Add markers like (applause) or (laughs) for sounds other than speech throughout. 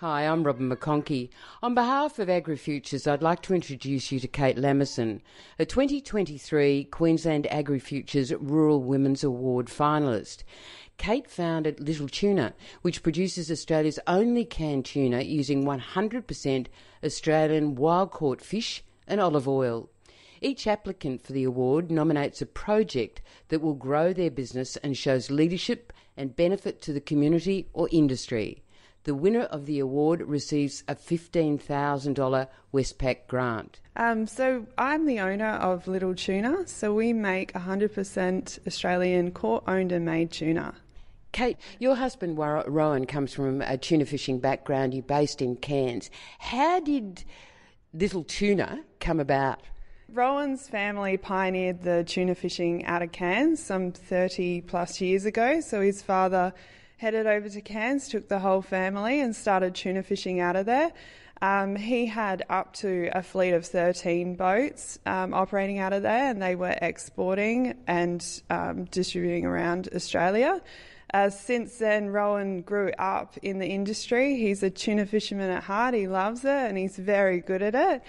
Hi, I'm Robin McConkie. On behalf of AgriFutures, I'd like to introduce you to Kate Lamerson, a 2023 Queensland AgriFutures Rural Women's Award finalist. Kate founded Little Tuna, which produces Australia's only canned tuna using 100% Australian wild caught fish and olive oil. Each applicant for the award nominates a project that will grow their business and shows leadership and benefit to the community or industry. The winner of the award receives a $15,000 Westpac grant. Um, so I'm the owner of Little Tuna. So we make 100% Australian caught owned and made tuna. Kate, your husband Rowan comes from a tuna fishing background. You're based in Cairns. How did Little Tuna come about? Rowan's family pioneered the tuna fishing out of Cairns some 30 plus years ago. So his father headed over to Cairns, took the whole family, and started tuna fishing out of there. Um, he had up to a fleet of 13 boats um, operating out of there, and they were exporting and um, distributing around Australia. Uh, since then, Rowan grew up in the industry. He's a tuna fisherman at heart. He loves it and he's very good at it.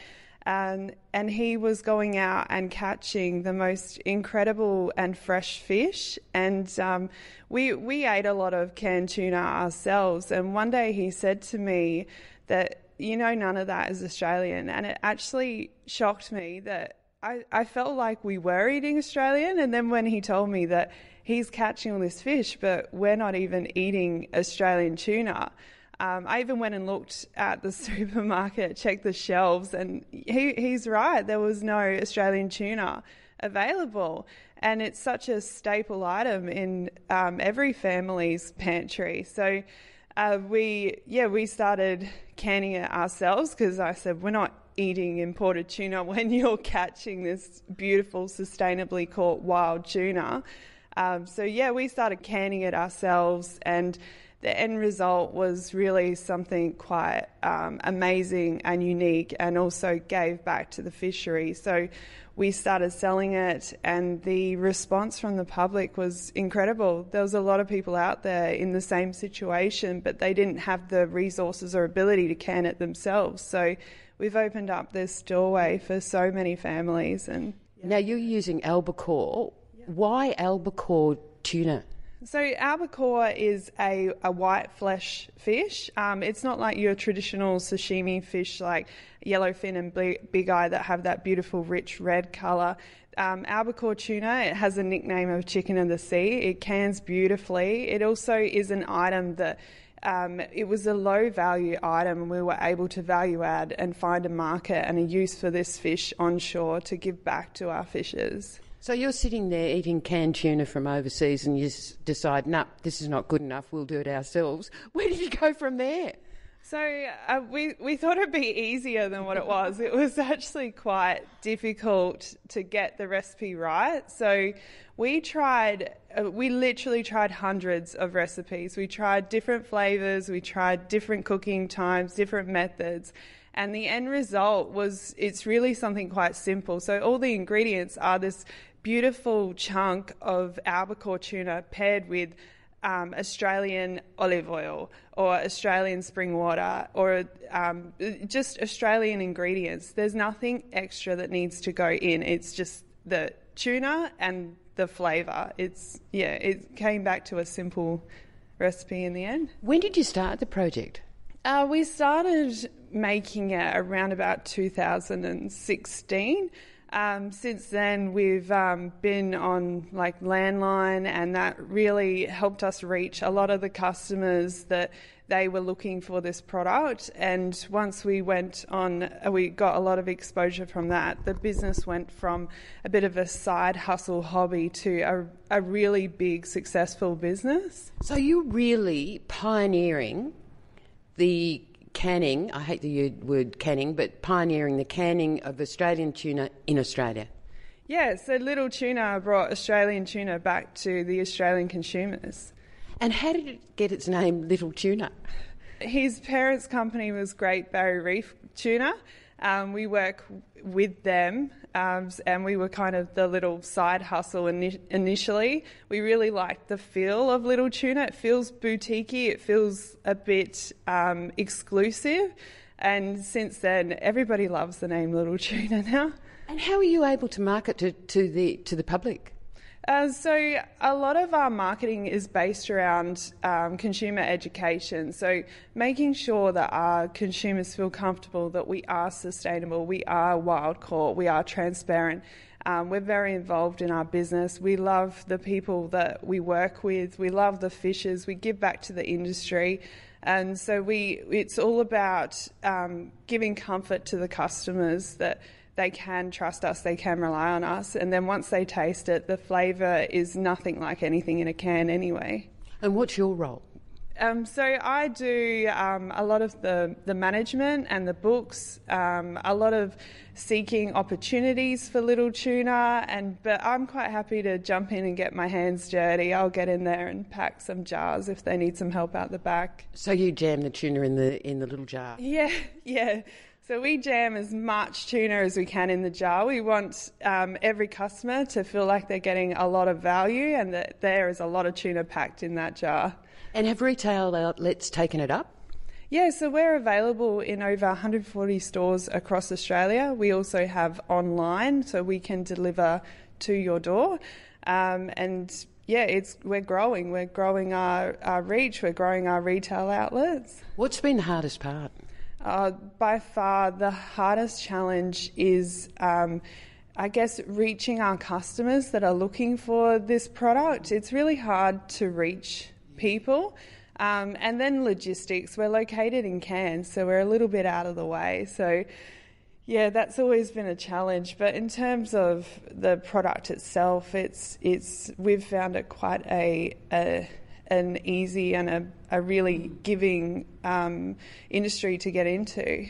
Um, and he was going out and catching the most incredible and fresh fish. And um, we we ate a lot of canned tuna ourselves. And one day he said to me that you know none of that is Australian, and it actually shocked me that. I, I felt like we were eating Australian, and then when he told me that he's catching all this fish, but we're not even eating Australian tuna, um, I even went and looked at the (laughs) supermarket, checked the shelves, and he, he's right. There was no Australian tuna available. And it's such a staple item in um, every family's pantry. So uh, we, yeah, we started canning it ourselves because I said, we're not eating imported tuna (laughs) when you're catching this beautiful, sustainably caught wild tuna. Um, so yeah, we started canning it ourselves and the end result was really something quite um, amazing and unique and also gave back to the fishery. So we started selling it, and the response from the public was incredible. There was a lot of people out there in the same situation, but they didn't have the resources or ability to can it themselves. So we've opened up this doorway for so many families. And now you're using albacore. Why albacore tuna? So albacore is a, a white flesh fish. Um, it's not like your traditional sashimi fish like yellowfin and big eye that have that beautiful rich red colour. Um, albacore tuna, it has a nickname of chicken of the sea. It cans beautifully. It also is an item that um, it was a low value item we were able to value add and find a market and a use for this fish onshore to give back to our fishers. So you're sitting there eating canned tuna from overseas and you decide, nah, this is not good enough, we'll do it ourselves. (laughs) Where did you go from there? So uh, we we thought it'd be easier than what it was. It was actually quite difficult to get the recipe right. So we tried, uh, we literally tried hundreds of recipes. We tried different flavors, we tried different cooking times, different methods. And the end result was it's really something quite simple. So all the ingredients are this beautiful chunk of albacore tuna paired with um, Australian olive oil or Australian spring water or um, just Australian ingredients. There's nothing extra that needs to go in. It's just the tuna and the flavour. It's yeah. It came back to a simple recipe in the end. When did you start the project? Uh, we started making it around about 2016. Um, since then, we've um, been on like landline, and that really helped us reach a lot of the customers that they were looking for this product. And once we went on, uh, we got a lot of exposure from that. The business went from a bit of a side hustle hobby to a, a really big, successful business. So you're really pioneering the canning, I hate the word canning, but pioneering the canning of Australian tuna in Australia. Yeah, so Little Tuna brought Australian tuna back to the Australian consumers. And how did it get its name, Little Tuna? His parents' company was Great Barrier Reef Tuna. Um, we work with them, um, and we were kind of the little side hustle ini- initially. We really liked the feel of Little Tuna. It feels boutiquey, it feels a bit um, exclusive, and since then, everybody loves the name Little Tuna (laughs) now. And how are you able to market to, to the to the public? Uh, so, a lot of our marketing is based around um, consumer education. So, making sure that our consumers feel comfortable that we are sustainable, we are wild caught, we are transparent. Um, we're very involved in our business. We love the people that we work with. We love the fishers. We give back to the industry. And so we, it's all about um, giving comfort to the customers that they can trust us, they can rely on us, and then once they taste it, the flavour is nothing like anything in a can anyway. And what's your role? Um, so I do um, a lot of the, the management and the books, um, a lot of seeking opportunities for Little Tuna, and but I'm quite happy to jump in and get my hands dirty. I'll get in there and pack some jars if they need some help out the back. So you jam the tuna in the in the little jar. Yeah, (laughs) yeah. So we jam as much tuna as we can in the jar. We want um, every customer to feel like they're getting a lot of value and that there is a lot of tuna packed in that jar. And have retail outlets taken it up? Yeah, so we're available in over 140 stores across Australia. We also have online, so we can deliver to your door. Um, and yeah, it's we're growing. We're growing our, our reach. We're growing our retail outlets. What's been the hardest part? Uh, by far, the hardest challenge is, um, I guess, reaching our customers that are looking for this product. It's really hard to reach people. Um, and then logistics. We're located in Cairns, so we're a little bit out of the way. So, yeah, that's always been a challenge. But in terms of the product itself, it's it's we've found it quite a, a an easy and a, a really giving um, industry to get into.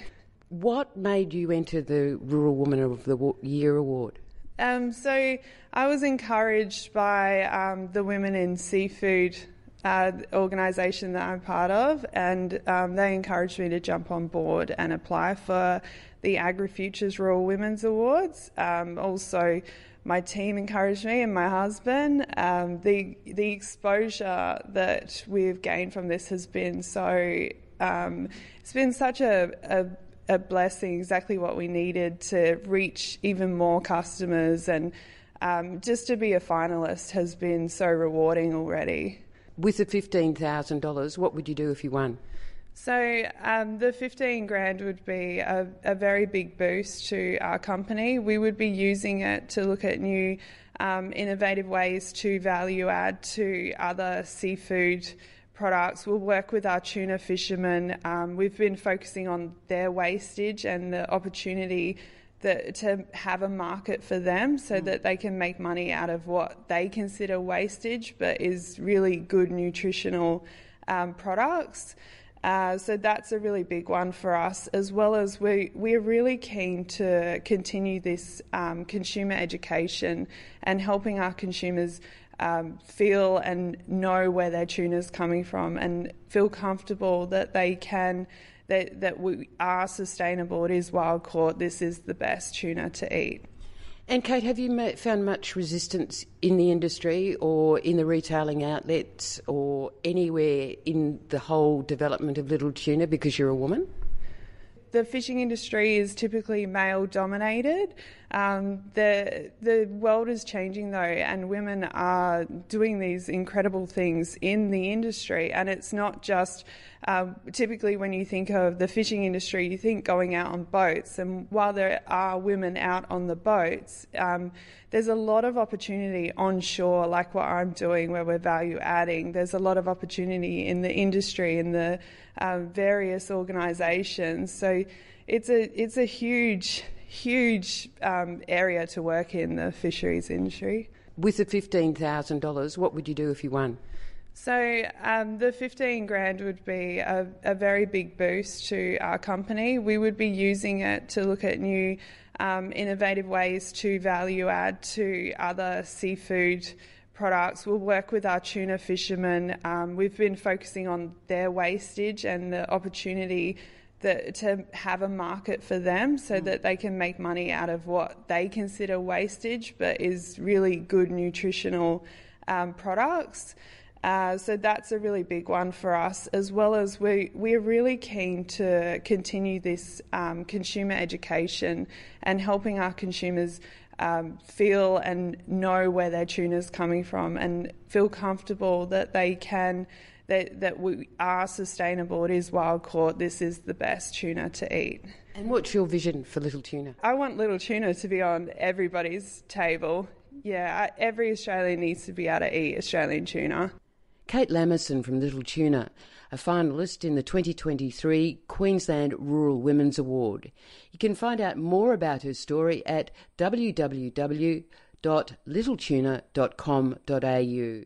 What made you enter the Rural Woman of the Year award? Um, so I was encouraged by um, the Women in Seafood uh, organisation that I'm part of, and um, they encouraged me to jump on board and apply for the AgriFutures Rural Women's Awards. Um, also, my team encouraged me and my husband. Um, the the exposure that we've gained from this has been so. Um, it's been such a, a, a blessing, exactly what we needed to reach even more customers, and um, just to be a finalist has been so rewarding already. With the fifteen thousand dollars, what would you do if you won? So um, the 15 grand would be a, a, very big boost to our company. We would be using it to look at new um, innovative ways to value add to other seafood products. We'll work with our tuna fishermen. Um, we've been focusing on their wastage and the opportunity that, to have a market for them so mm. that they can make money out of what they consider wastage but is really good nutritional um, products. Uh, so that's a really big one for us, as well as we, we're really keen to continue this um, consumer education and helping our consumers um, feel and know where their tuna is coming from and feel comfortable that they can, that, that we are sustainable, it is wild caught, this is the best tuna to eat. And Kate, have you found much resistance in the industry or in the retailing outlets or anywhere in the whole development of little tuna because you're a woman? The fishing industry is typically male dominated. Um, the the world is changing though, and women are doing these incredible things in the industry. And it's not just uh, typically when you think of the fishing industry, you think going out on boats. And while there are women out on the boats, um, there's a lot of opportunity onshore, like what I'm doing, where we're value adding. There's a lot of opportunity in the industry, in the uh, various organisations. So it's a it's a huge huge um, area to work in the fisheries industry. With the fifteen thousand dollars, what would you do if you won? So um, the 15 grand would be a, a, very big boost to our company. We would be using it to look at new um, innovative ways to value add to other seafood products. We'll work with our tuna fishermen. Um, we've been focusing on their wastage and the opportunity that, to have a market for them so mm. that they can make money out of what they consider wastage but is really good nutritional um, products. Uh, so that's a really big one for us, as well as we, we're really keen to continue this um, consumer education and helping our consumers um, feel and know where their tuna is coming from and feel comfortable that they can that, that we are sustainable. It is wild caught. This is the best tuna to eat. And what's your vision for Little Tuna? I want Little Tuna to be on everybody's table. Yeah, every Australian needs to be able to eat Australian tuna. Kate Lamerson from Little Tuna, a finalist in the 2023 Queensland Rural Women's Award. You can find out more about her story at www.littletuna.com.au.